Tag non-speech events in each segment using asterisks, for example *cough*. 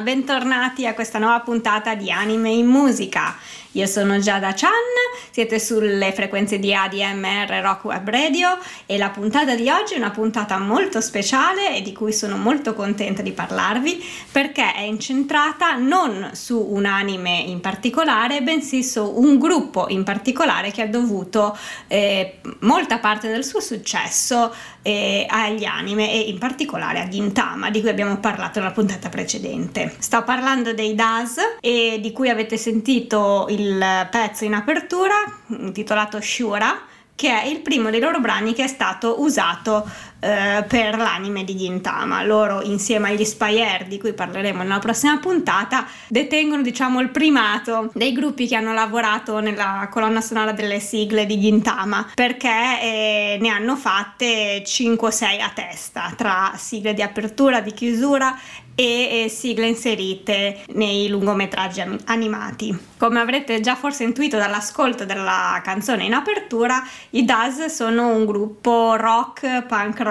bentornati a questa nuova puntata di Anime in Musica. Io sono Giada Chan, siete sulle frequenze di ADMR Rock Web Radio e la puntata di oggi è una puntata molto speciale e di cui sono molto contenta di parlarvi perché è incentrata non su un anime in particolare, bensì su un gruppo in particolare che ha dovuto eh, molta parte del suo successo eh, agli anime e in particolare a Gintama di cui abbiamo parlato nella puntata precedente. Sto parlando dei DAS e di cui avete sentito il pezzo in apertura intitolato Shura che è il primo dei loro brani che è stato usato eh, per l'anime di Gintama. Loro, insieme agli Spire, di cui parleremo nella prossima puntata, detengono, diciamo, il primato dei gruppi che hanno lavorato nella colonna sonora delle sigle di Gintama, perché eh, ne hanno fatte 5-6 a testa, tra sigle di apertura, di chiusura e, sigle inserite nei lungometraggi animati. Come avrete già forse intuito dall'ascolto della canzone in apertura, i Daz sono un gruppo rock, punk rock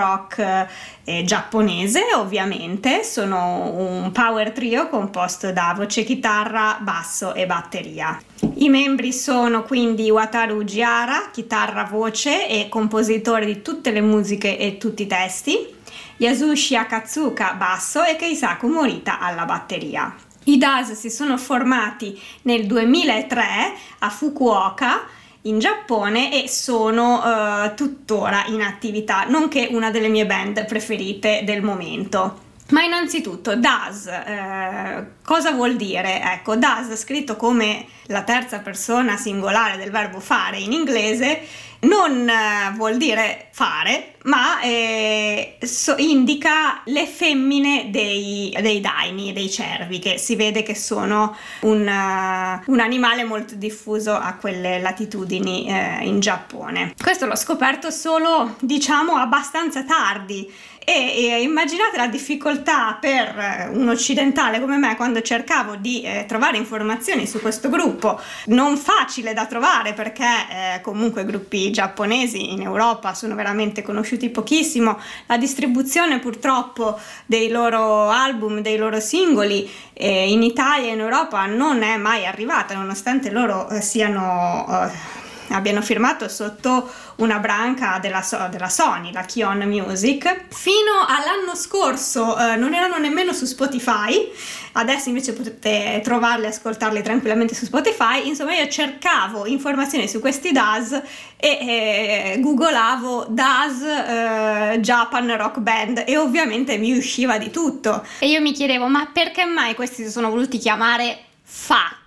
eh, giapponese ovviamente, sono un power trio composto da voce chitarra, basso e batteria. I membri sono quindi Wataru Ujiara, chitarra, voce e compositore di tutte le musiche e tutti i testi, Yasushi Akatsuka basso e Keisaku Morita alla batteria. I DAS si sono formati nel 2003 a Fukuoka in Giappone e sono uh, tuttora in attività, nonché una delle mie band preferite del momento. Ma innanzitutto, does, eh, cosa vuol dire? Ecco, does scritto come la terza persona singolare del verbo fare in inglese non eh, vuol dire fare, ma eh, so, indica le femmine dei, dei, daini, dei cervi, che si vede che sono un, uh, un animale molto diffuso a quelle latitudini eh, in Giappone. Questo l'ho scoperto solo, diciamo, abbastanza tardi e, e, immaginate la difficoltà per un occidentale come me quando cercavo di eh, trovare informazioni su questo gruppo, non facile da trovare perché eh, comunque gruppi giapponesi in Europa sono veramente conosciuti pochissimo, la distribuzione purtroppo dei loro album, dei loro singoli eh, in Italia e in Europa non è mai arrivata nonostante loro eh, siano eh, abbiano firmato sotto una branca della, so- della Sony, la Kion Music. Fino all'anno scorso eh, non erano nemmeno su Spotify, adesso invece potete trovarli e ascoltarli tranquillamente su Spotify. Insomma, io cercavo informazioni su questi DAS e eh, googolavo DAS eh, Japan Rock Band e ovviamente mi usciva di tutto. E io mi chiedevo, ma perché mai questi si sono voluti chiamare FA?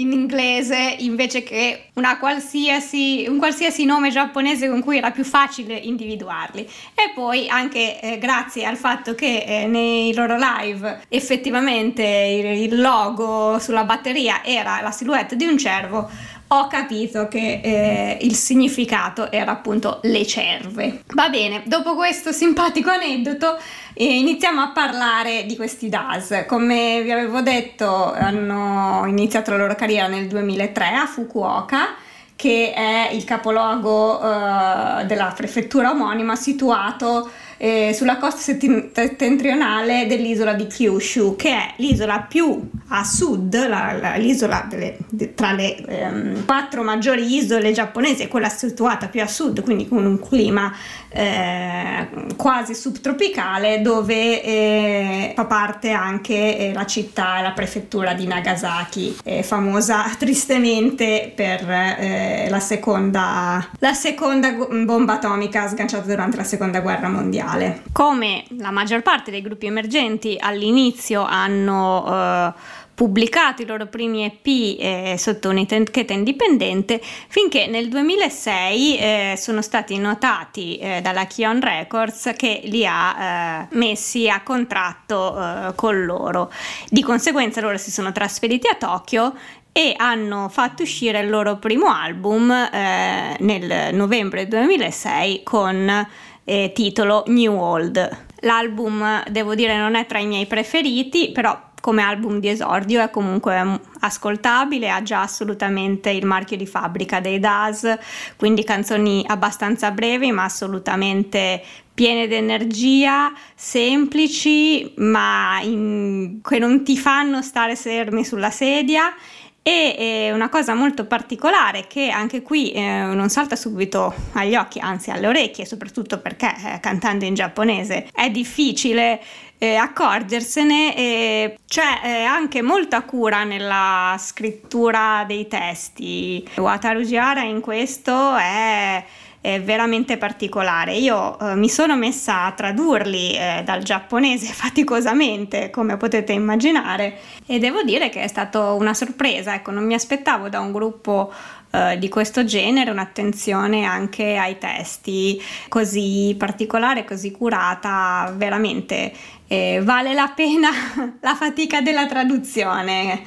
In inglese invece che qualsiasi, un qualsiasi nome giapponese con cui era più facile individuarli. E poi anche eh, grazie al fatto che eh, nei loro live effettivamente il, il logo sulla batteria era la silhouette di un cervo, ho capito che eh, il significato era appunto le cerve. Va bene, dopo questo simpatico aneddoto eh, iniziamo a parlare di questi DAS. Come vi avevo detto, hanno iniziato la loro carriera nel 2003 a Fukuoka che è il capoluogo uh, della prefettura omonima situato eh, sulla costa settentrionale dell'isola di Kyushu, che è l'isola più a sud, la, la, l'isola delle, de, tra le ehm, quattro maggiori isole giapponesi, è quella situata più a sud, quindi con un clima eh, quasi subtropicale, dove eh, fa parte anche eh, la città e la prefettura di Nagasaki, famosa *laughs* tristemente per eh, la seconda, la seconda bomba atomica sganciata durante la seconda guerra mondiale mondiale. Come la maggior parte dei gruppi emergenti all'inizio hanno eh, pubblicato i loro primi EP eh, sotto un'etichetta indipendente finché nel 2006 eh, sono stati notati eh, dalla Kion Records che li ha eh, messi a contratto eh, con loro. Di conseguenza loro si sono trasferiti a Tokyo e hanno fatto uscire il loro primo album eh, nel novembre 2006 con titolo New Old. L'album, devo dire, non è tra i miei preferiti, però come album di esordio è comunque ascoltabile, ha già assolutamente il marchio di fabbrica dei DAS, quindi canzoni abbastanza brevi ma assolutamente piene di energia, semplici ma in, che non ti fanno stare fermi sulla sedia e una cosa molto particolare che anche qui eh, non salta subito agli occhi, anzi alle orecchie, soprattutto perché eh, cantando in giapponese è difficile eh, accorgersene, e c'è eh, anche molta cura nella scrittura dei testi. Wataru Jiara in questo è è veramente particolare. Io eh, mi sono messa a tradurli eh, dal giapponese *laughs* faticosamente, come potete immaginare, e devo dire che è stata una sorpresa. Ecco, non mi aspettavo da un gruppo eh, di questo genere un'attenzione anche ai testi così particolare, così curata, veramente eh, vale la pena *laughs* la fatica della traduzione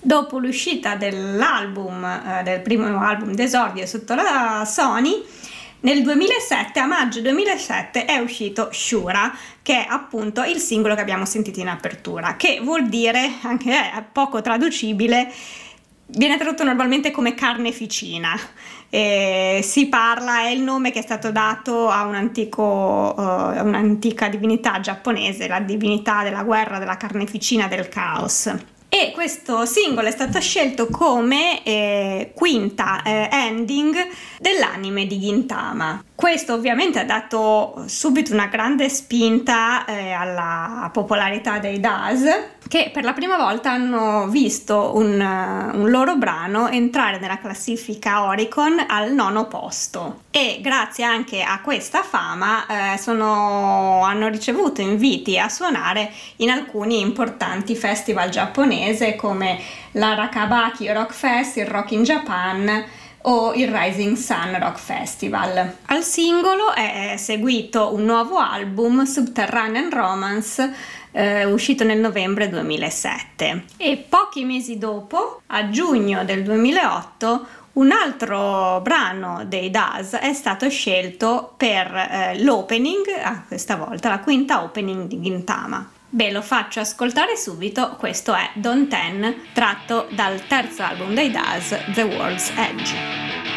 dopo l'uscita dell'album, eh, del primo album d'esordio sotto la Sony, nel 2007, a maggio 2007, è uscito Shura, che è appunto il singolo che abbiamo sentito in apertura, che vuol dire, anche è poco traducibile, viene tradotto normalmente come carneficina. Eh, si parla, è il nome che è stato dato a un antico, uh, un'antica divinità giapponese, la divinità della guerra, della carneficina, del caos e questo singolo è stato scelto come eh, quinta eh, ending dell'anime di Gintama. Questo ovviamente ha dato subito una grande spinta eh, alla popolarità dei DAS che per la prima volta hanno visto un, un, loro brano entrare nella classifica Oricon al nono posto. E grazie anche a questa fama eh, sono, hanno ricevuto inviti a suonare in alcuni importanti festival giapponesi come l'Arakabaki Rock Fest, il Rock in Japan o il Rising Sun Rock Festival. Al singolo è seguito un nuovo album, Subterranean Romance, eh, uscito nel novembre 2007 e pochi mesi dopo, a giugno del 2008, un altro brano dei Daz è stato scelto per eh, l'opening, ah, questa volta la quinta opening di Gintama. Beh, lo faccio ascoltare subito, questo è Don Ten, tratto dal terzo album dei Daz, The World's Edge.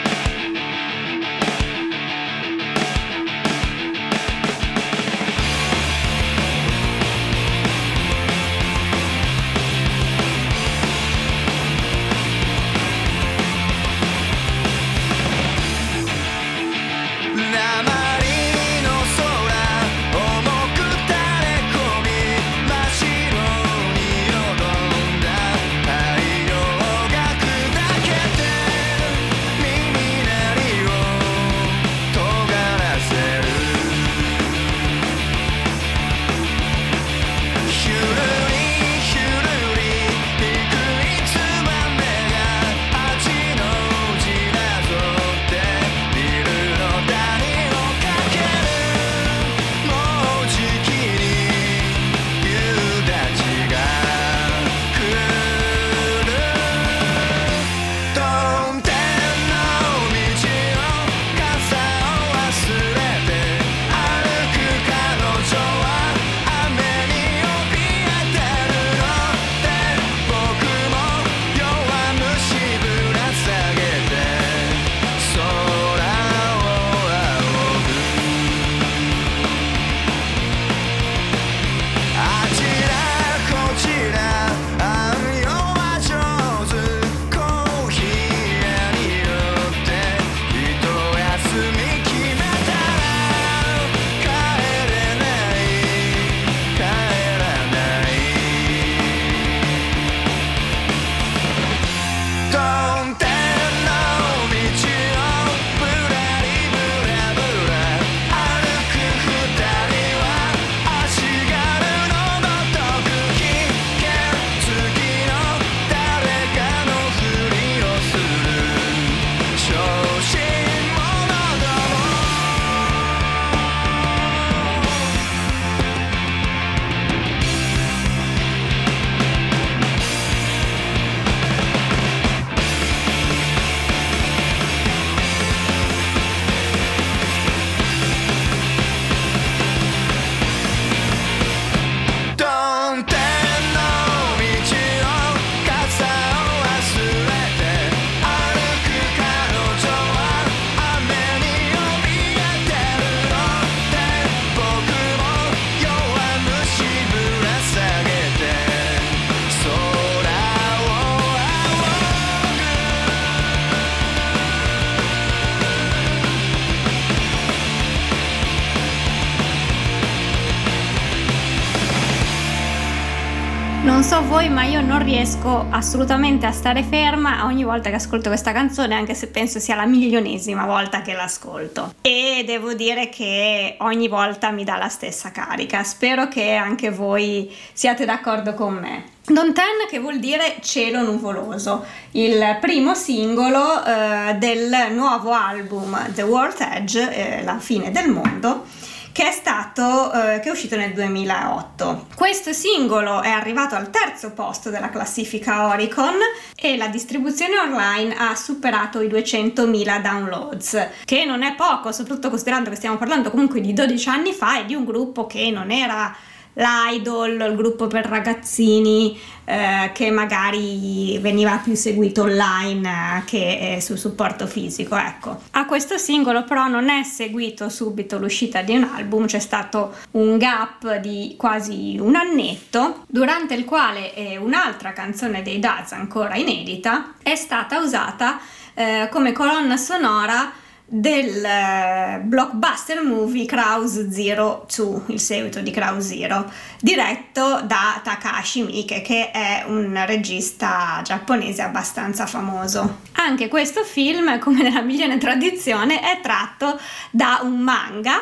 Voi, ma io non riesco assolutamente a stare ferma ogni volta che ascolto questa canzone, anche se penso sia la milionesima volta che l'ascolto. E devo dire che ogni volta mi dà la stessa carica. Spero che anche voi siate d'accordo con me. Don Ten che vuol dire cielo nuvoloso, il primo singolo eh, del nuovo album The World Edge, eh, la fine del mondo che è stato eh, che è uscito nel 2008. Questo singolo è arrivato al terzo posto della classifica Oricon e la distribuzione online ha superato i 200.000 downloads, che non è poco, soprattutto considerando che stiamo parlando comunque di 12 anni fa e di un gruppo che non era l'idol, il gruppo per ragazzini eh, che magari veniva più seguito online eh, che eh, sul supporto fisico. Ecco. A questo singolo però non è seguito subito l'uscita di un album, c'è stato un gap di quasi un annetto durante il quale eh, un'altra canzone dei Daz ancora inedita è stata usata eh, come colonna sonora del eh, blockbuster movie Kraus Zero 2, il seguito di Kraus Zero, diretto da Takashi Miike, che è un regista giapponese abbastanza famoso. Anche questo film, come nella migliore tradizione, è tratto da un manga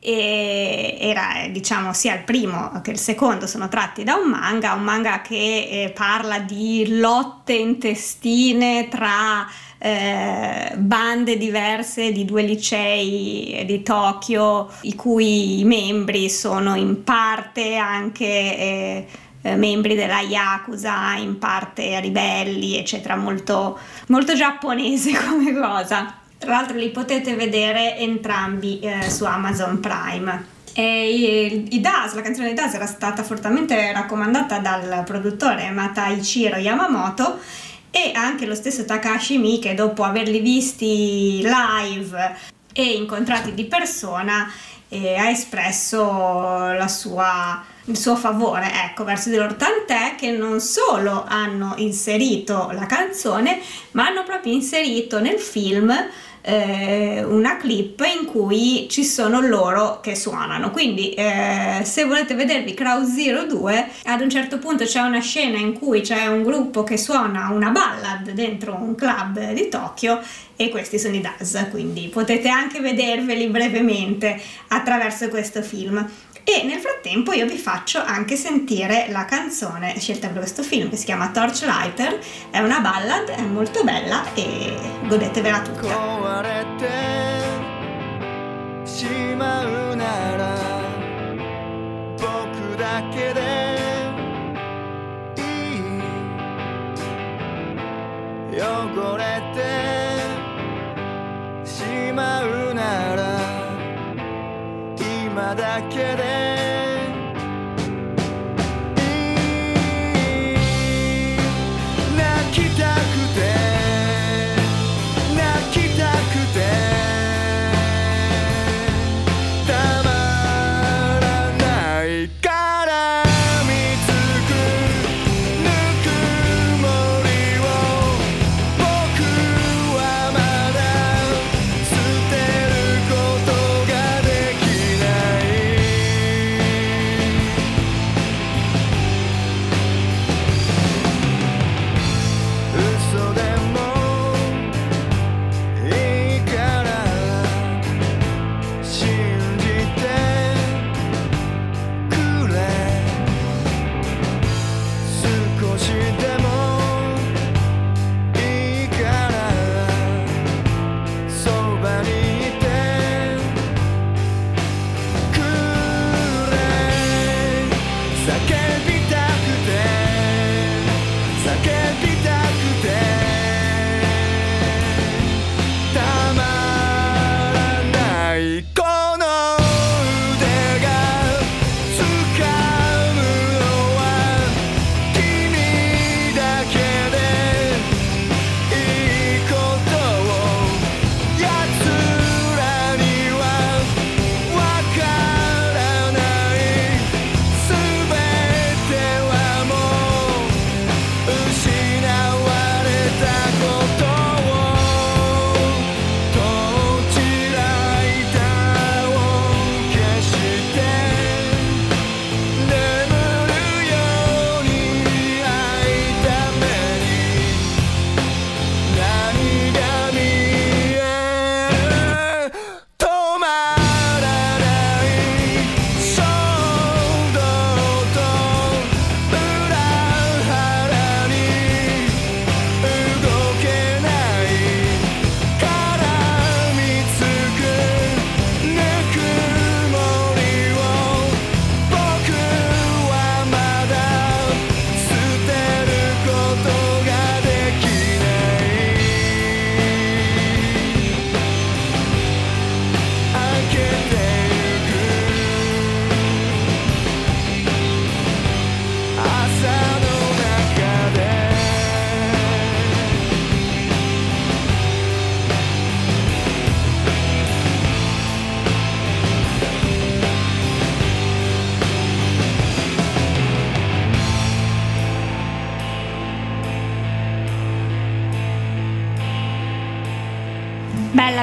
e era diciamo sia il primo che il secondo sono tratti da un manga, un manga che eh, parla di lotte intestine tra eh, bande diverse di due licei di Tokyo, i cui membri sono in parte anche eh, membri della Yakuza, in parte ribelli, eccetera, molto, molto giapponese *laughs* come cosa. Tra l'altro li potete vedere entrambi eh, su Amazon Prime. E i Das, la canzone di Das era stata fortemente raccomandata dal produttore Mataichiro Yamamoto e anche lo stesso Takashi Miike dopo averli visti live e incontrati di persona eh, ha espresso sua, il suo favore ecco, verso di loro. Tant'è che non solo hanno inserito la canzone ma hanno proprio inserito nel film eh, una clip in cui ci sono loro che suonano. Quindi, eh, se volete vedervi Kraus Zero 2, ad un certo punto c'è una scena in cui c'è un gruppo che suona una ballad dentro un club di Tokyo e questi sono i Daz, quindi potete anche vederveli brevemente attraverso questo film E nel frattempo io vi faccio anche sentire la canzone scelta per questo film che si chiama Torchlighter, è una ballad, è molto bella e godetevela tutta. 汚れてしまうなら だけで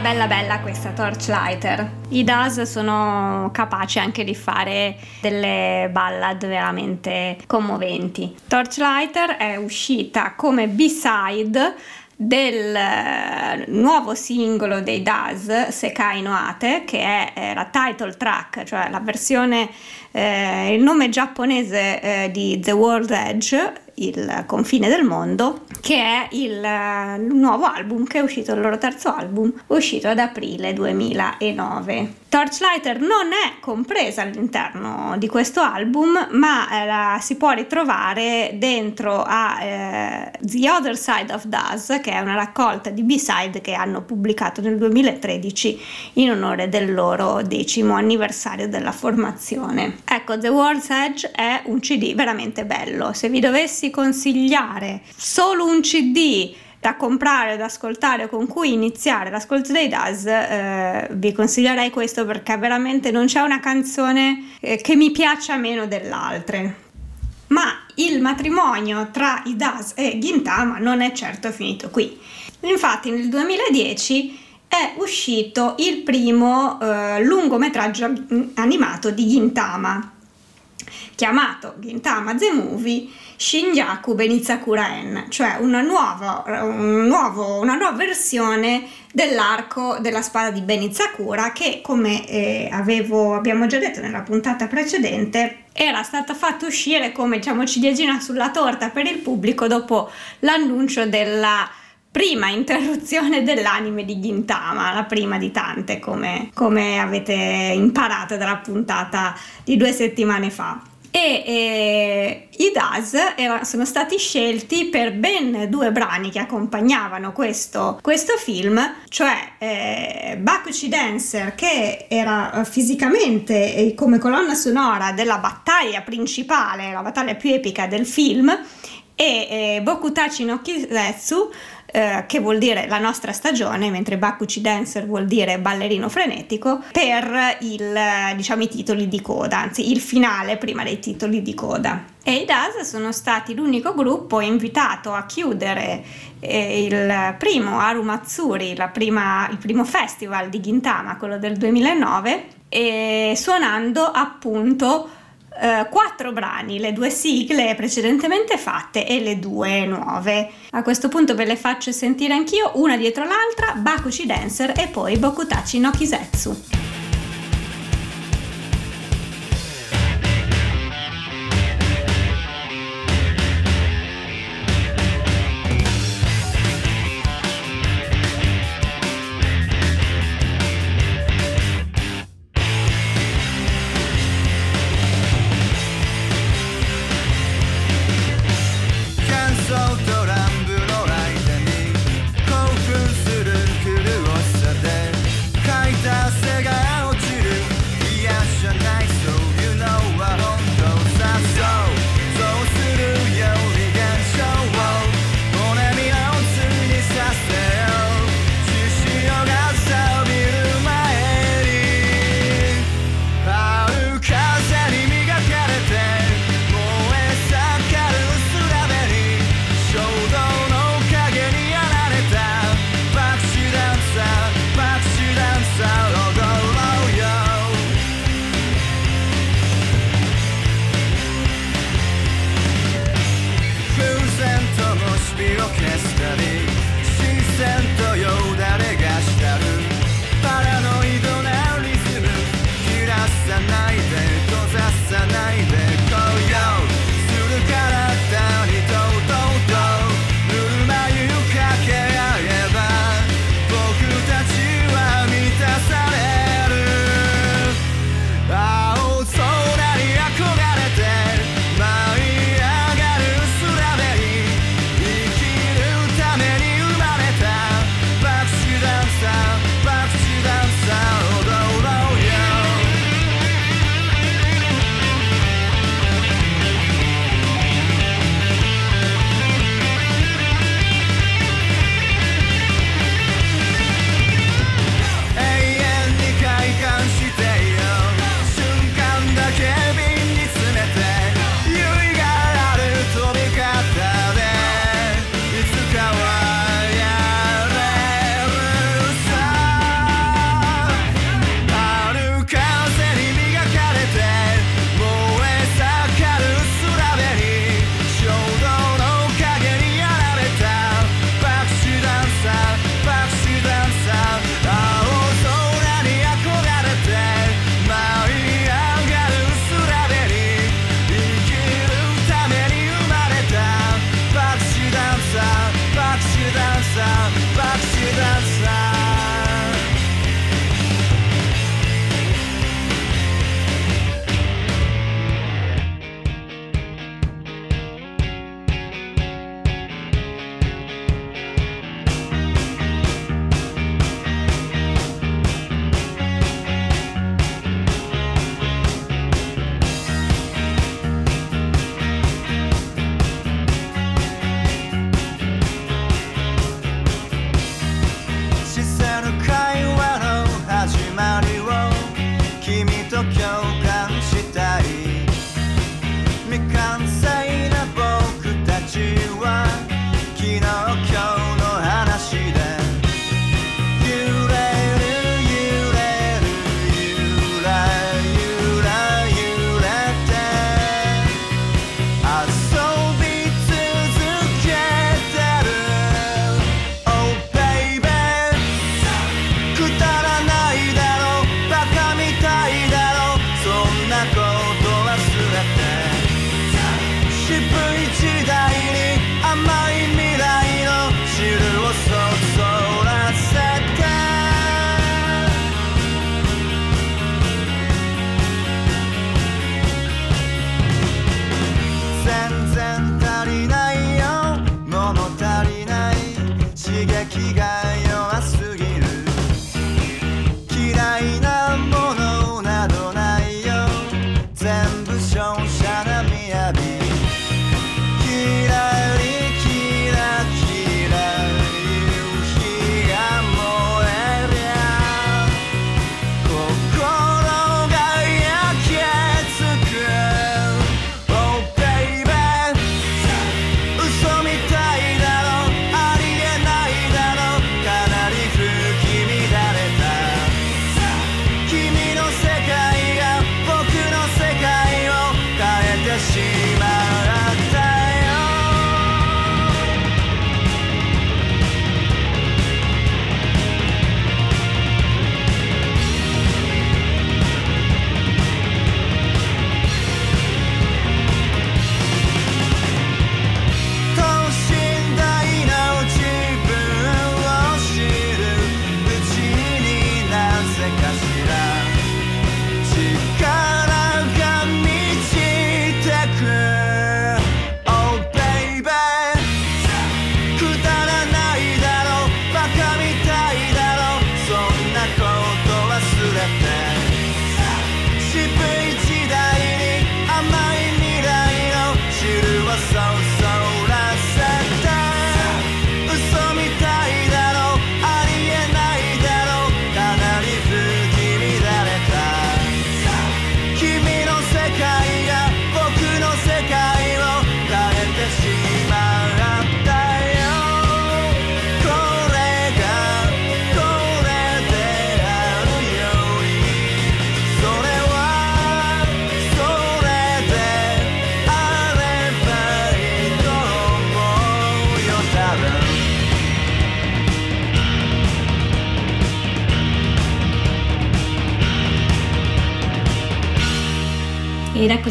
Bella, bella, questa Torchlighter. I Daz sono capaci anche di fare delle ballad veramente commoventi. Torchlighter è uscita come B-side del eh, nuovo singolo dei Daz, Sekai Noate, che è la title track, cioè la versione, eh, il nome giapponese eh, di The World Edge, il confine del mondo, che è il, il nuovo album che è uscito, il loro terzo album, uscito ad aprile 2009. Torchlighter non è compresa all'interno di questo album, ma eh, la si può ritrovare dentro a eh, The Other Side of Daz, che è una raccolta di B-side che hanno pubblicato nel 2013 in onore del loro decimo anniversario della formazione. Ecco, The World's Edge è un CD veramente bello. Se vi dovessi consigliare solo un CD da comprare, da ascoltare, con cui iniziare l'ascolto dei Daz, eh, vi consiglierei questo perché veramente non c'è una canzone eh, che mi piaccia meno delle altre. Ma il matrimonio tra i Daz e Gintama non è certo finito qui. Infatti nel 2010 è uscito il primo eh, lungometraggio animato di Gintama, chiamato Gintama The Movie Shinjaku Benizakura En, cioè una nuova, un nuovo, una nuova versione dell'arco della spada di Benizakura che come eh, avevo, abbiamo già detto nella puntata precedente era stata fatta uscire come diciamo ciliegina sulla torta per il pubblico dopo l'annuncio della prima interruzione dell'anime di Gintama, la prima di tante come, come avete imparato dalla puntata di due settimane fa e eh, i DAS erano, sono stati scelti per ben due brani che accompagnavano questo, questo film, cioè eh, Bakuchi Dancer che era fisicamente eh, come colonna sonora della battaglia principale, la battaglia più epica del film e eh, Bokutachi no Kizetsu eh, che vuol dire la nostra stagione, mentre Bakuchi Dancer vuol dire ballerino frenetico, per il, diciamo, i titoli di coda, anzi il finale prima dei titoli di coda. E i DAS sono stati l'unico gruppo invitato a chiudere eh, il primo Arumatsuri, prima, il primo festival di Gintama, quello del 2009, e suonando appunto eh, quattro brani, le due sigle precedentemente fatte e le due nuove. A questo punto ve le faccio sentire anch'io, una dietro l'altra, Bakuchi Dancer e poi Bokutachi no Kisetsu.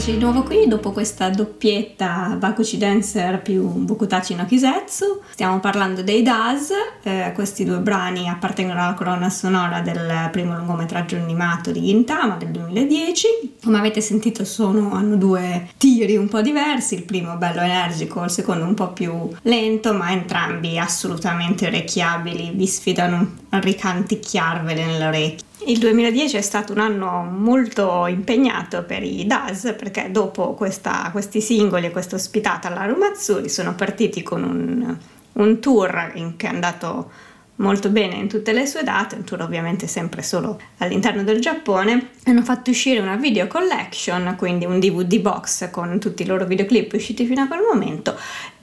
Eccoci di nuovo qui dopo questa doppietta Bakuchi Dancer più Bukutachi no Kisetsu. Stiamo parlando dei Daz, eh, questi due brani appartengono alla colonna sonora del primo lungometraggio animato di Gintama del 2010. Come avete sentito sono, hanno due tiri un po' diversi, il primo bello energico, il secondo un po' più lento, ma entrambi assolutamente orecchiabili, vi sfidano a ricanticchiarvele nelle orecchie. Il 2010 è stato un anno molto impegnato per i DAS perché dopo questa- questi singoli e questa ospitata alla Rumazzuri sono partiti con un, un tour che è andato molto bene in tutte le sue date, un tour ovviamente sempre solo all'interno del Giappone. Hanno fatto uscire una video collection, quindi un DVD box con tutti i loro videoclip usciti fino a quel momento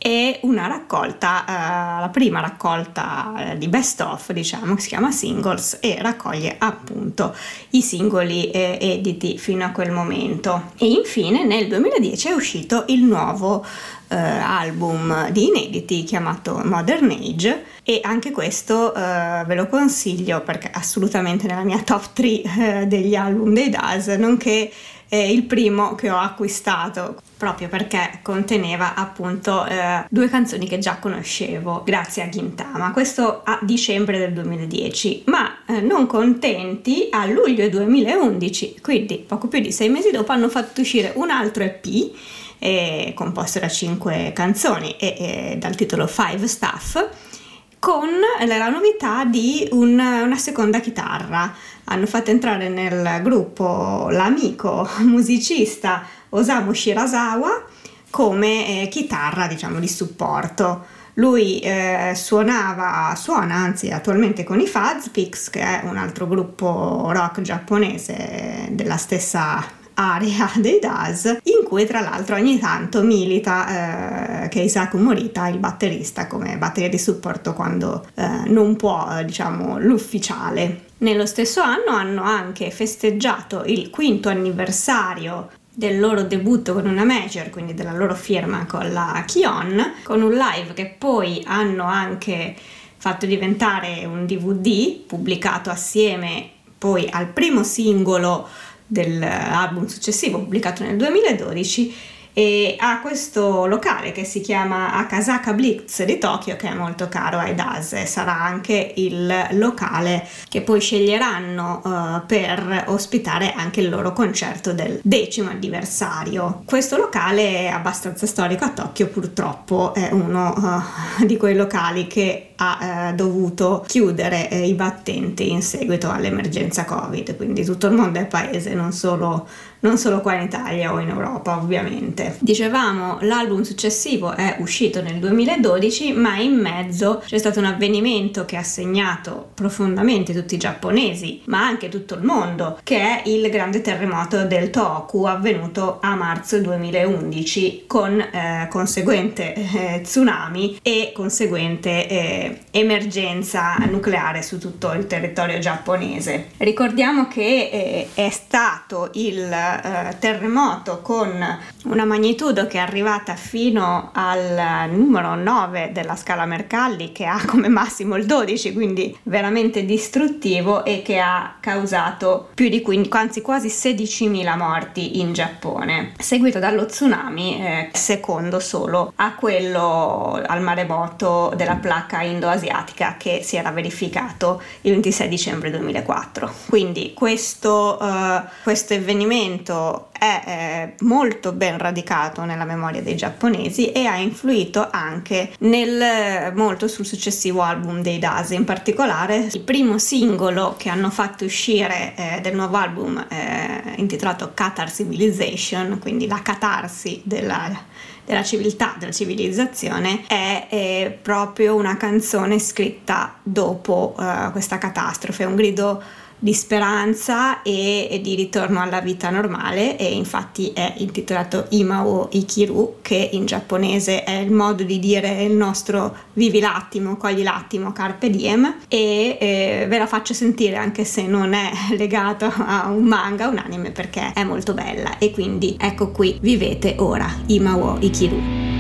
e una raccolta, eh, la prima raccolta eh, di best of, diciamo, si chiama Singles e raccoglie appunto i singoli eh, editi fino a quel momento. E infine nel 2010 è uscito il nuovo eh, album di inediti chiamato Modern Age e anche questo eh, ve lo consiglio perché è assolutamente nella mia top 3 degli album dei Daz, nonché eh, il primo che ho acquistato proprio perché conteneva appunto eh, due canzoni che già conoscevo grazie a Gintama, questo a dicembre del 2010, ma eh, non contenti a luglio 2011, quindi poco più di sei mesi dopo hanno fatto uscire un altro EP eh, composto da cinque canzoni e, e dal titolo Five Stuff con la novità di un- una seconda chitarra. Hanno fatto entrare nel gruppo l'amico musicista Osamu Shirazawa come eh, chitarra, diciamo, di supporto. Lui eh, suonava, suona anzi attualmente con i Fazpix, che è un altro gruppo rock giapponese della stessa area *laughs* dei DAS, in cui tra l'altro ogni tanto milita eh, Keisaku Morita, il batterista, come batteria di supporto quando eh, non può, eh, diciamo, l'ufficiale. Nello stesso anno hanno anche festeggiato il quinto anniversario del loro debutto con una major, quindi della loro firma con la Kion, con un live che poi hanno anche fatto diventare un DVD pubblicato assieme poi al primo singolo dell'album successivo pubblicato nel 2012 e ha questo locale che si chiama Akasaka Blitz di Tokyo che è molto caro ai DAS sarà anche il locale che poi sceglieranno uh, per ospitare anche il loro concerto del decimo anniversario. Questo locale è abbastanza storico a Tokyo purtroppo è uno uh, di quei locali che ha uh, dovuto chiudere eh, i battenti in seguito all'emergenza Covid, quindi tutto il mondo è paese, non solo non solo qua in Italia o in Europa ovviamente. Dicevamo l'album successivo è uscito nel 2012 ma in mezzo c'è stato un avvenimento che ha segnato profondamente tutti i giapponesi ma anche tutto il mondo che è il grande terremoto del Tohoku avvenuto a marzo 2011 con eh, conseguente eh, tsunami e conseguente eh, emergenza nucleare su tutto il territorio giapponese. Ricordiamo che eh, è stato il eh, terremoto con una magnitudo che è arrivata fino al numero 9 della scala Mercalli che ha come massimo il 12 quindi veramente distruttivo e che ha causato più di 15, anzi quasi 16.000 morti in Giappone seguito dallo tsunami eh, secondo solo a quello al maremoto della placca indo-asiatica che si era verificato il 26 dicembre 2004 quindi questo, uh, questo avvenimento movimento è eh, molto ben radicato nella memoria dei giapponesi e ha influito anche nel, molto sul successivo album dei Dase, in particolare il primo singolo che hanno fatto uscire eh, del nuovo album eh, intitolato Qatar Civilization, quindi la catarsi della della civiltà, della civilizzazione, è, è proprio una canzone scritta dopo uh, questa catastrofe, un grido di speranza e, e, di ritorno alla vita normale e infatti è intitolato Imao Ikiru che in giapponese è il modo di dire il nostro vivi l'attimo, cogli l'attimo, carpe diem e eh, ve la faccio sentire anche se non è *laughs* legato a un manga, un anime perché è molto bella e quindi ecco qui vivete ora Imao Ikiru.「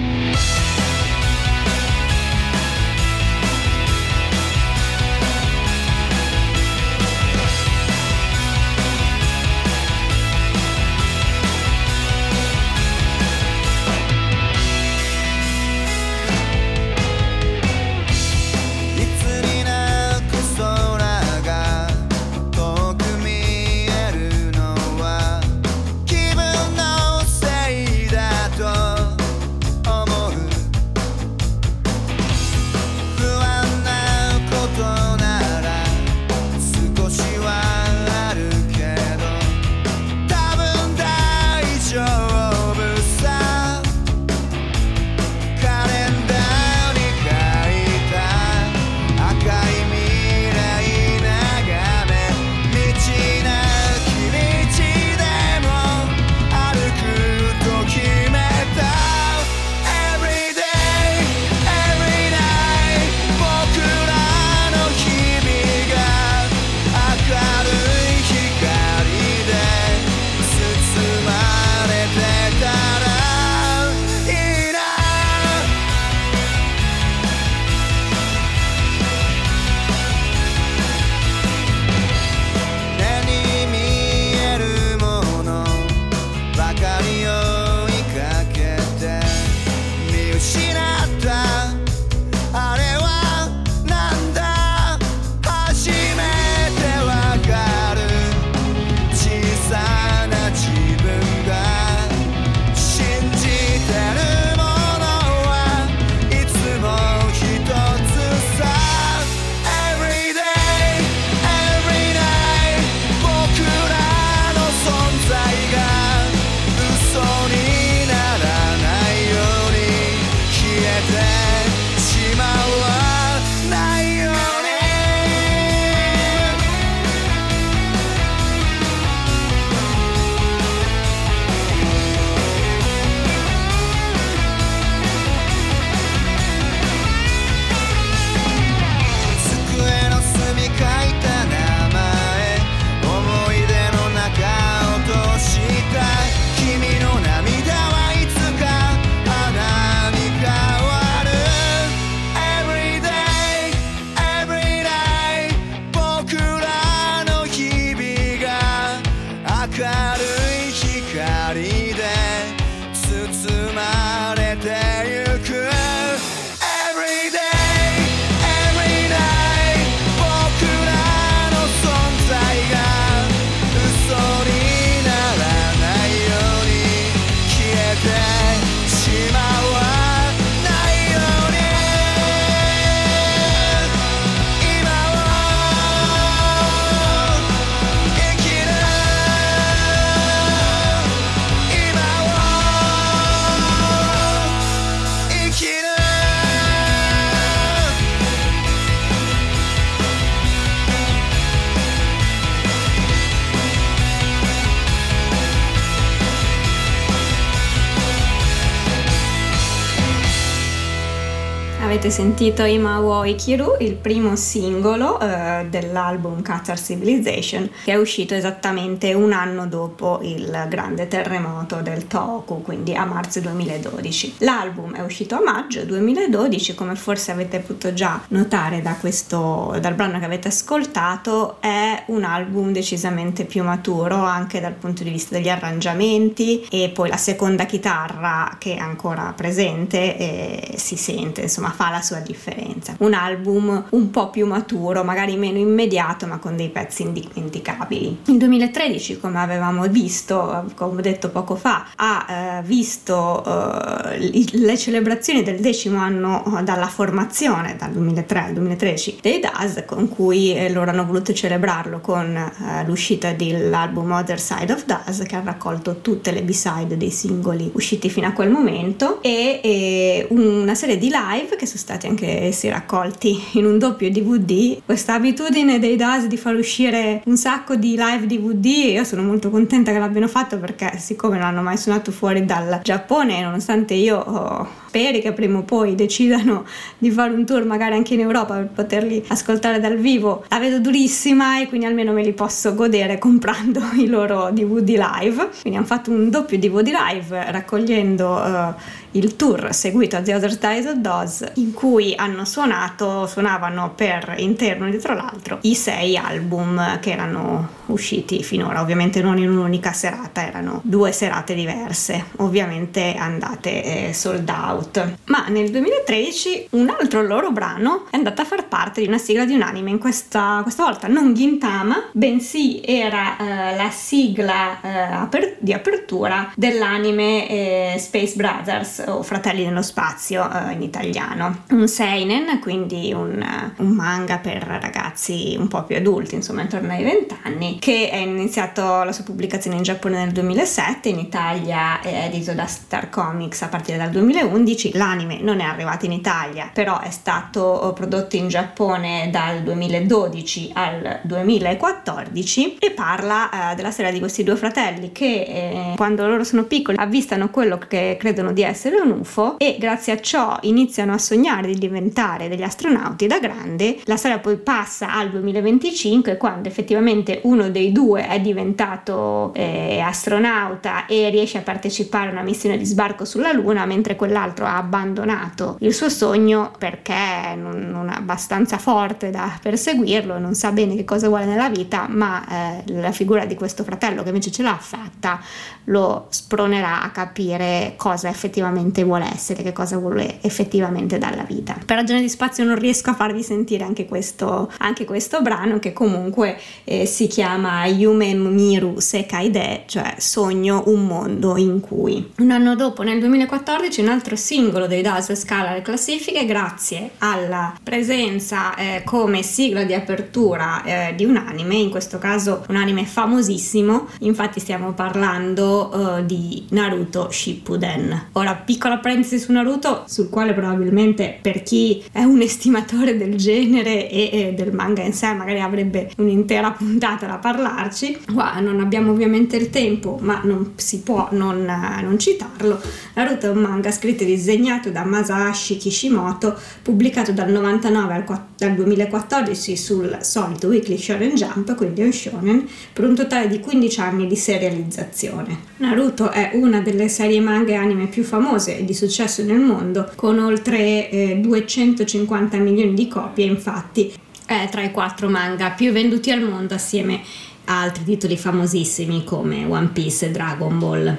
Avete sentito Ima wo Ikiru, il primo singolo eh, dell'album Qatar Civilization, che è uscito esattamente un anno dopo il grande terremoto del Toku, quindi a marzo 2012. L'album è uscito a maggio 2012, come forse avete potuto già notare da questo, dal brano che avete ascoltato, è un album decisamente più maturo anche dal punto di vista degli arrangiamenti e poi la seconda chitarra che è ancora presente e si sente, insomma fa la sua differenza. Un album un po' più maturo, magari meno immediato, ma con dei pezzi indimenticabili. Il 2013, come avevamo visto, come ho detto poco fa, ha eh, visto eh, le celebrazioni del decimo anno dalla formazione, dal 2003 al 2013, dei DAS, con cui eh, loro hanno voluto celebrarlo con eh, l'uscita dell'album Other Side of DAS, che ha raccolto tutte le B-side dei singoli usciti fino a quel momento, e, e una serie di live che sono stati anche essi raccolti in un doppio DVD. Questa abitudine dei DAS di far uscire un sacco di live DVD, io sono molto contenta che l'abbiano fatto perché siccome non hanno mai suonato fuori dal Giappone, nonostante io oh, speri che prima o poi decidano di fare un tour magari anche in Europa per poterli ascoltare dal vivo, la vedo durissima e quindi almeno me li posso godere comprando i loro DVD live. Quindi hanno fatto un doppio DVD live raccogliendo uh, il tour seguito a The Other Side of Doz in cui hanno suonato, suonavano per interno e dietro l'altro i sei album che erano usciti finora, ovviamente non in un'unica serata, erano due serate diverse, ovviamente andate eh, sold out. Ma nel 2013 un altro loro brano è andato a far parte di una sigla di un anime, in questa, questa volta non Gintama, bensì era eh, la sigla eh, aper- di apertura dell'anime eh, Space Brothers o Fratelli nello Spazio eh, in italiano. Un seinen, quindi un, un manga per ragazzi un po' più adulti, insomma intorno ai 20 anni, che è iniziato la sua pubblicazione in Giappone nel 2007, in Italia è edito da Star Comics a partire dal 2011, l'anime non è arrivato in Italia, però è stato prodotto in Giappone dal 2012 al 2014 e parla eh, della storia di questi due fratelli che eh, quando loro sono piccoli avvistano quello che credono di essere un UFO e grazie a ciò iniziano a sognare di diventare degli astronauti da grande. La storia poi passa al 2025 quando effettivamente uno dei due è diventato eh, astronauta e riesce a partecipare a una missione di sbarco sulla Luna, mentre quell'altro ha abbandonato il suo sogno perché non, non è abbastanza forte da perseguirlo, non sa bene che cosa vuole nella vita, ma eh, la figura di questo fratello che invece ce l'ha fatta lo spronerà a capire cosa effettivamente vuole essere, che cosa vuole effettivamente dalla vita. Per ragione di spazio non riesco a farvi sentire anche questo, anche questo brano che comunque eh, si chiama Yume Miru Sekai De, cioè Sogno un mondo in cui. Un anno dopo, nel 2014, un altro singolo dei Dazzle scala le classifiche grazie alla presenza eh, come sigla di apertura eh, di un anime, in questo caso un anime famosissimo, infatti stiamo parlando uh, di Naruto Shippuden. Ora, piccola parentesi su Naruto, sul quale probabilmente per chi è un estimatore del genere e, e del manga in sé magari avrebbe un'intera puntata da parlarci. Qua non abbiamo ovviamente il tempo, ma non si può non, non citarlo. Naruto è un manga scritto e disegnato da Masashi Kishimoto, pubblicato dal 99 al, al 2014 sul solito Weekly Shonen Jump, quindi un shonen, per un totale di 15 anni di serializzazione. Naruto è una delle serie manga e anime più famose e di successo nel mondo, con oltre eh, 250 milioni di copie, infatti è tra i quattro manga più venduti al mondo assieme a altri titoli famosissimi come One Piece e Dragon Ball.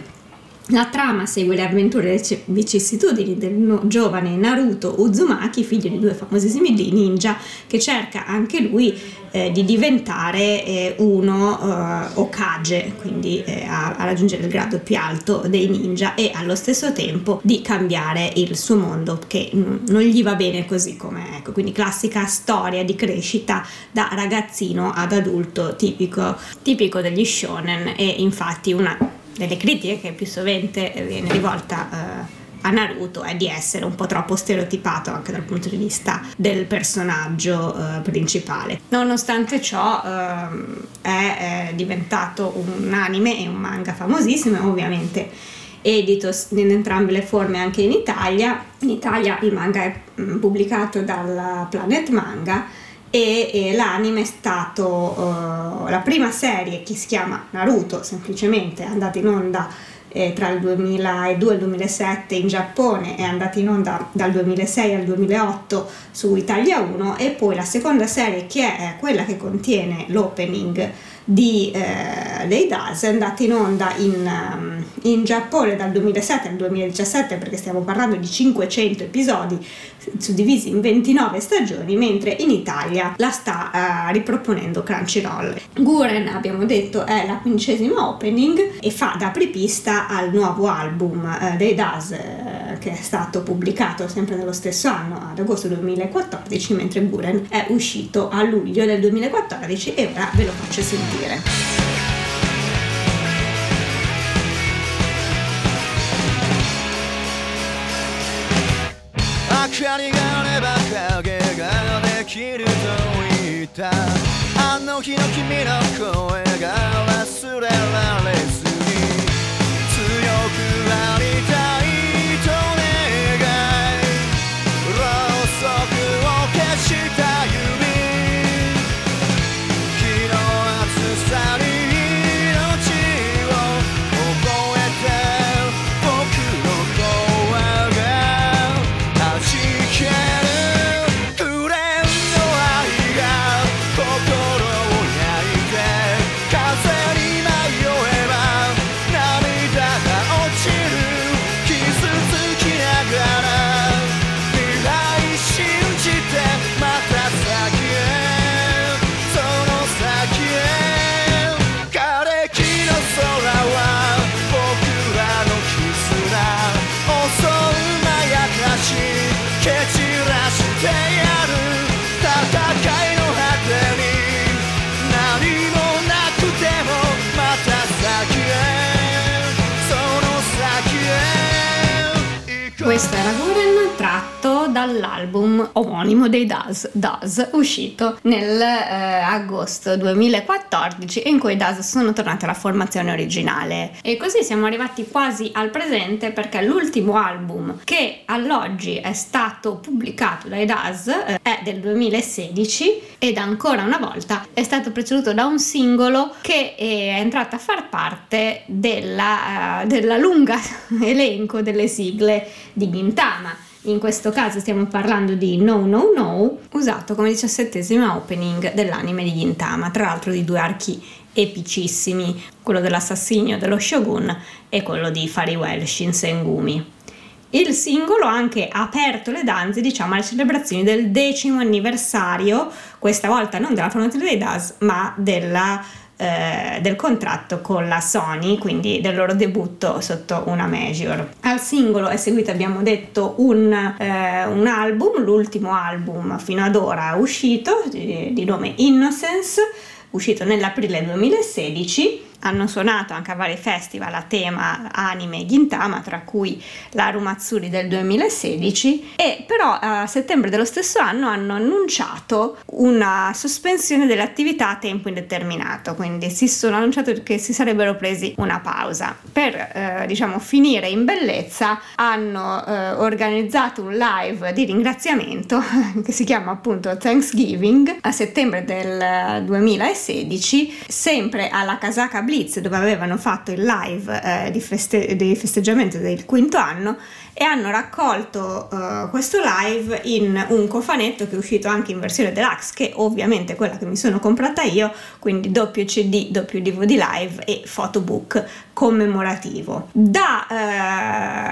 La trama segue le avventure e le vicissitudini del giovane Naruto Uzumaki, figlio di due famosissimi ninja, che cerca anche lui eh, di diventare eh, uno eh, Okage, quindi eh, a, a, raggiungere il grado più alto dei ninja e allo stesso tempo di cambiare il suo mondo che n- non gli va bene così come ecco, quindi classica storia di crescita da ragazzino ad adulto tipico, tipico degli shonen e infatti una delle critiche che più sovente viene rivolta eh, a Naruto è di essere un po' troppo stereotipato anche dal punto di vista del personaggio eh, principale. Nonostante ciò eh, è, è, diventato un anime e un manga famosissimo ovviamente edito in entrambe le forme anche in Italia. In Italia il manga è mm, pubblicato dalla Planet Manga e, e l'anime è stato uh, la prima serie che si chiama Naruto, semplicemente è andata in onda eh, tra il 2002 e il 2007 in Giappone, è andata in onda dal 2006 al 2008 su Italia 1 e poi la seconda serie che è quella che contiene l'opening di, eh, dei DAS è andata in onda in, um, in, Giappone dal 2007 al 2017 perché stiamo parlando di 500 episodi suddivisi in 29 stagioni mentre in Italia la sta uh, riproponendo Crunchyroll. Guren abbiamo detto è la quindicesima opening e fa da apripista al nuovo album uh, dei DAS uh, che è stato pubblicato sempre nello stesso anno ad agosto 2014 mentre Guren è uscito a luglio del 2014 e ora ve lo faccio sentire 光があれば影ができると言った。あの日の君の声が忘れられ tratto dall'album omonimo dei Daz, Daz uscito nel eh, agosto 2014 in cui i Daz sono tornati alla formazione originale. E così siamo arrivati quasi al presente perché l'ultimo album che all'oggi è stato pubblicato dai Daz eh, è del 2016 ed ancora una volta è stato preceduto da un singolo che è entrato a far parte della, eh, della lunga *laughs* elenco delle sigle di Gintama. In questo caso stiamo parlando di No No No, usato come diciassettesima opening dell'anime di Gintama, tra l'altro di due archi epicissimi, quello dell'assassinio dello Shogun e quello di Fariwell Shinsengumi. Il singolo ha anche aperto le danze, diciamo, alle celebrazioni del decimo anniversario, questa volta non della formazione dei DAS, ma della eh, del contratto con la Sony, quindi del loro debutto sotto una major. Al singolo è seguito, abbiamo detto, un, eh, un album, l'ultimo album fino ad ora uscito, di, di nome Innocence, uscito nell'aprile 2016 hanno suonato anche a vari festival a tema anime Gintama, tra cui l'Aru Matsuri del 2016, e però a settembre dello stesso anno hanno annunciato una sospensione delle attività a tempo indeterminato, quindi si sono annunciato che si sarebbero presi una pausa. Per eh, diciamo finire in bellezza hanno eh, organizzato un live di ringraziamento *laughs* che si chiama appunto Thanksgiving a settembre del 2016, sempre alla Casaka Blitz dove avevano fatto il live eh, feste- di, festeggiamento del quinto anno e hanno raccolto uh, questo live in un cofanetto che è uscito anche in versione deluxe che ovviamente è quella che mi sono comprata io quindi doppio cd doppio dvd live e photobook commemorativo. Da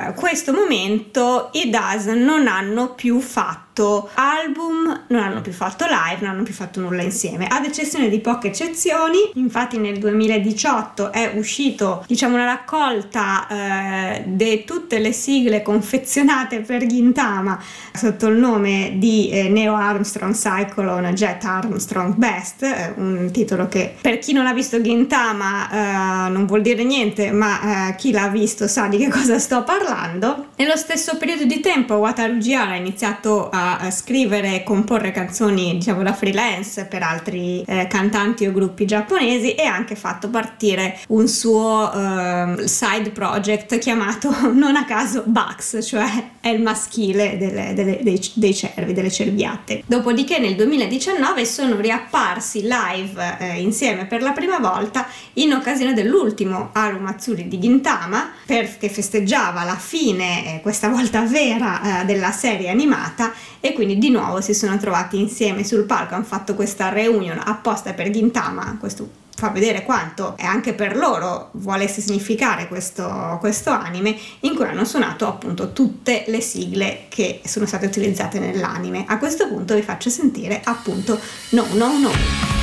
uh, questo momento i DAS non hanno più fatto album non hanno più fatto live non hanno più fatto nulla insieme ad eccezione di poche eccezioni. Infatti nel 2018 è uscito diciamo una raccolta uh, di tutte le sigle confezionate per Gintama sotto il nome di eh, Neo Armstrong Cyclone Jet Armstrong Best, eh, un titolo che per chi non ha visto Gintama eh, non vuol dire niente ma eh, chi l'ha visto sa di che cosa sto parlando. Nello stesso periodo di tempo Wataru Giara ha iniziato a, scrivere e comporre canzoni, diciamo, da freelance per altri eh, cantanti o gruppi giapponesi e ha anche fatto partire un suo eh, side project chiamato *laughs* non a caso Bugs, cioè è il maschile delle, delle, dei, dei, cervi, delle cerviate. Dopodiché nel 2019 sono riapparsi live eh, insieme per la prima volta in occasione dell'ultimo Aru Matsuri di Gintama perché festeggiava la fine, eh, questa volta vera, eh, della serie animata e quindi di nuovo si sono trovati insieme sul palco, hanno fatto questa reunion apposta per Gintama, questo fa vedere quanto e anche per loro volesse significare questo, questo anime in cui hanno suonato appunto tutte le sigle che sono state utilizzate nell'anime. A questo punto vi faccio sentire appunto No No No.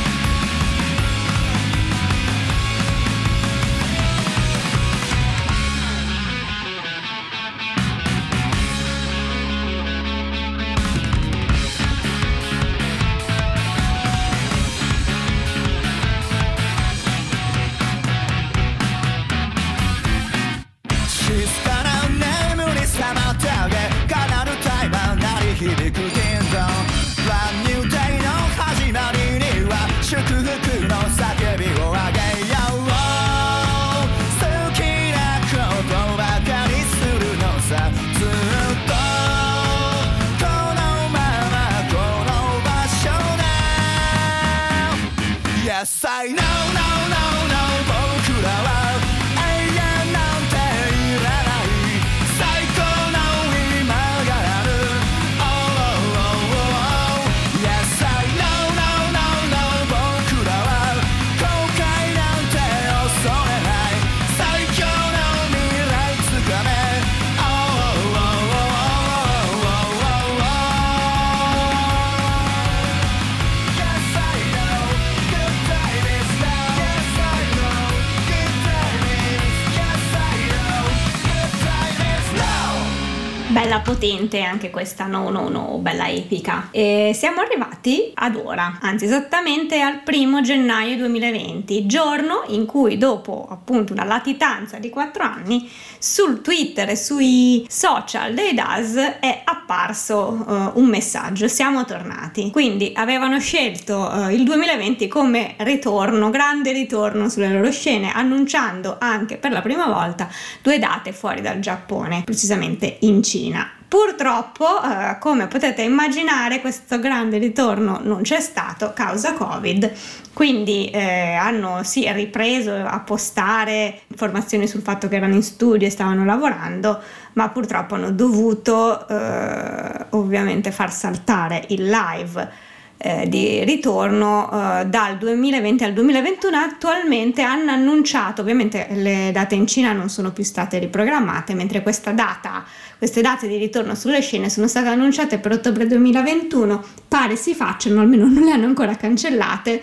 Potente anche questa no no no, bella epica. E siamo arrivati ad ora, anzi esattamente al primo gennaio 2020, giorno in cui dopo appunto una latitanza di 4 anni sul Twitter e sui social dei DAS è apparso uh, un messaggio, siamo tornati. Quindi avevano scelto uh, il 2020 come ritorno, grande ritorno sulle loro scene, annunciando anche per la prima volta due date fuori dal Giappone, precisamente in Cina. Purtroppo, eh, come potete immaginare, questo grande ritorno non c'è stato causa Covid, quindi eh, hanno sì ripreso a postare informazioni sul fatto che erano in studio e stavano lavorando, ma purtroppo hanno dovuto eh, ovviamente far saltare il live eh, di ritorno eh, dal 2020 al 2021 attualmente hanno annunciato ovviamente le date in Cina non sono più state riprogrammate mentre questa data queste date di ritorno sulle scene sono state annunciate per ottobre 2021 pare si facciano almeno non le hanno ancora cancellate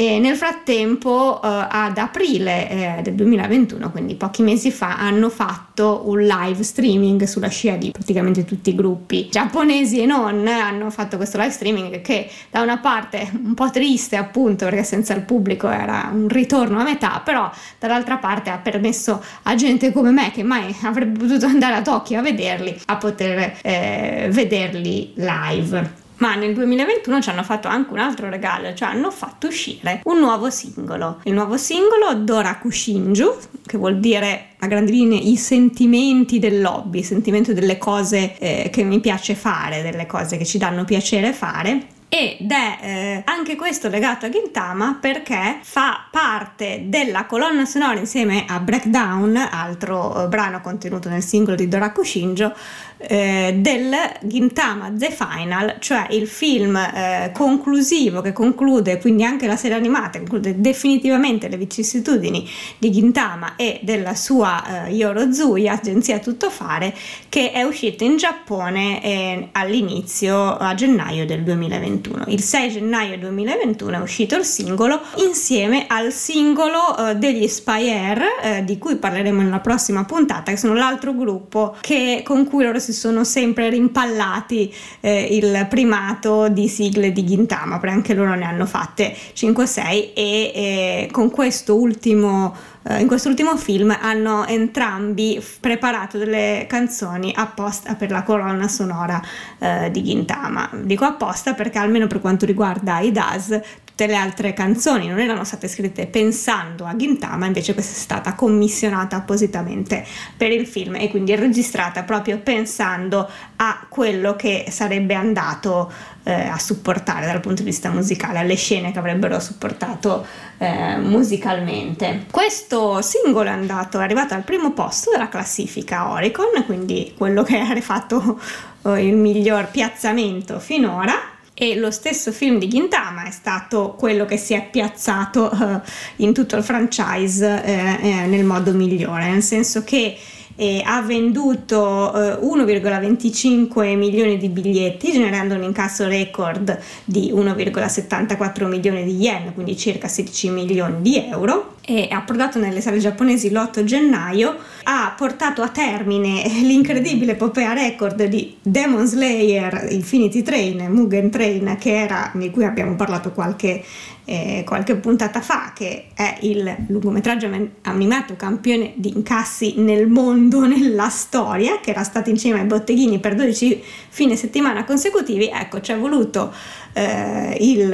e nel frattempo, eh, ad aprile eh, del 2021, quindi pochi mesi fa, hanno fatto un live streaming sulla scia di praticamente tutti i gruppi giapponesi e non. Hanno fatto questo live streaming che da una parte *laughs* un po' triste, appunto, perché senza il pubblico era un ritorno a metà, però dall'altra parte ha permesso a gente come me, che mai *laughs* avrebbe potuto andare a Tokyo a vederli, a poter eh, vederli live ma nel 2021 ci hanno fatto anche un altro regalo, cioè hanno fatto uscire un nuovo singolo. Il nuovo singolo Doraku Shinju, che vuol dire a grandi linee i sentimenti dell'hobby, il sentimento delle cose eh, che mi piace fare, delle cose che ci danno piacere fare ed è eh, anche questo legato a Gintama perché fa parte della colonna sonora insieme a Breakdown, altro eh, brano contenuto nel singolo di Doraku Shinjo, eh, del Gintama The Final, cioè il film eh, conclusivo che conclude, quindi anche la serie animata, conclude definitivamente le vicissitudini di Gintama e della sua eh, Yorozui, agenzia tuttofare, che è uscito in Giappone eh, all'inizio, a gennaio del 2021. Il 6 gennaio 2021 è uscito il singolo insieme al singolo eh, degli Spire, eh, di cui parleremo nella prossima puntata, che sono l'altro gruppo che, con cui loro si sono sempre rimpallati eh, il primato di sigle di Gintama, perché anche loro ne hanno fatte 5-6 e eh, con questo ultimo in quest'ultimo film hanno entrambi preparato delle canzoni apposta per la colonna sonora eh, di Gintama. Dico apposta perché almeno per quanto riguarda i DAS tutte le altre canzoni non erano state scritte pensando a Gintama, invece questa è stata commissionata appositamente per il film e quindi registrata proprio pensando a quello che sarebbe andato eh, a supportare dal punto di vista musicale, alle scene che avrebbero supportato eh, musicalmente. Questo singolo è andato, è arrivato al primo posto della classifica Oricon, quindi quello che *laughs* ha fatto eh, il miglior piazzamento finora e lo stesso film di Gintama è stato quello che si è piazzato uh, in tutto il franchise eh, eh, nel modo migliore, nel senso che eh, ha venduto eh, 1,25 milioni di biglietti generando un incasso record di 1,74 milioni di yen, quindi circa 16 milioni di euro e approdato nelle sale giapponesi l'8 gennaio, ha portato a termine *laughs* l'incredibile epopea record di Demon Slayer Infinity Train, Mugen Train, era, di cui abbiamo parlato qualche, eh, qualche puntata fa, che è il lungometraggio animato campione di incassi nel mondo, *laughs* nella storia, che era stato insieme ai botteghini per 12 fine settimana consecutivi. Ecco, ci è voluto eh, il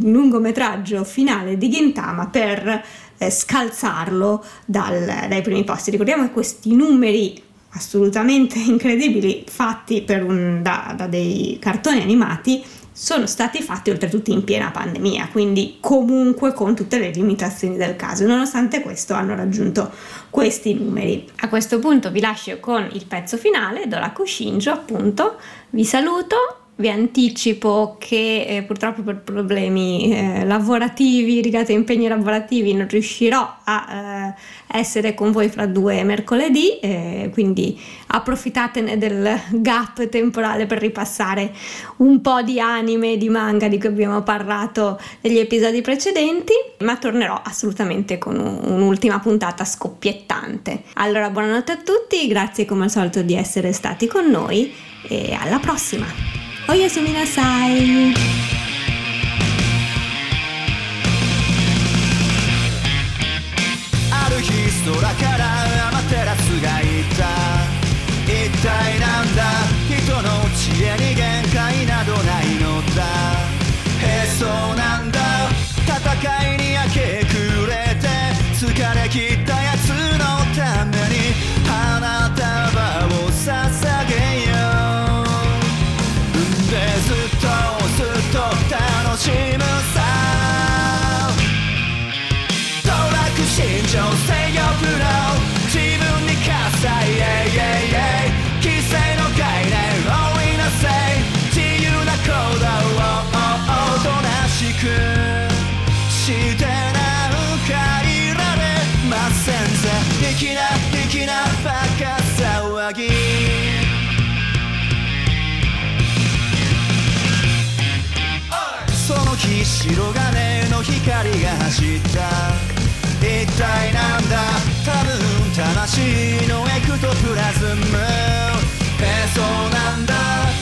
lungometraggio finale di Gintama per eh, scalzarlo dal, dai primi posti. Ricordiamo che questi numeri assolutamente *laughs* incredibili fatti un, da, da dei cartoni animati sono stati fatti oltretutto in piena pandemia, quindi comunque con tutte le limitazioni del caso. Nonostante questo hanno raggiunto questi numeri. A questo punto vi lascio con il pezzo finale, Doraku Shinjo appunto. Vi saluto vi anticipo che eh, purtroppo per problemi eh, lavorativi, legati a impegni lavorativi, non riuscirò a eh, essere con voi fra due mercoledì, eh, quindi approfittatene del gap temporale per ripassare un po' di anime e di manga di cui abbiamo parlato negli episodi precedenti, ma tornerò assolutamente con un, un'ultima puntata scoppiettante. Allora buonanotte a tutti, grazie come al solito di essere stati con noi e alla prossima! おやすみなさい。ある日空からア白金の光が走った。一体なんだ？多分魂のエクトプラズム。えそうなんだ。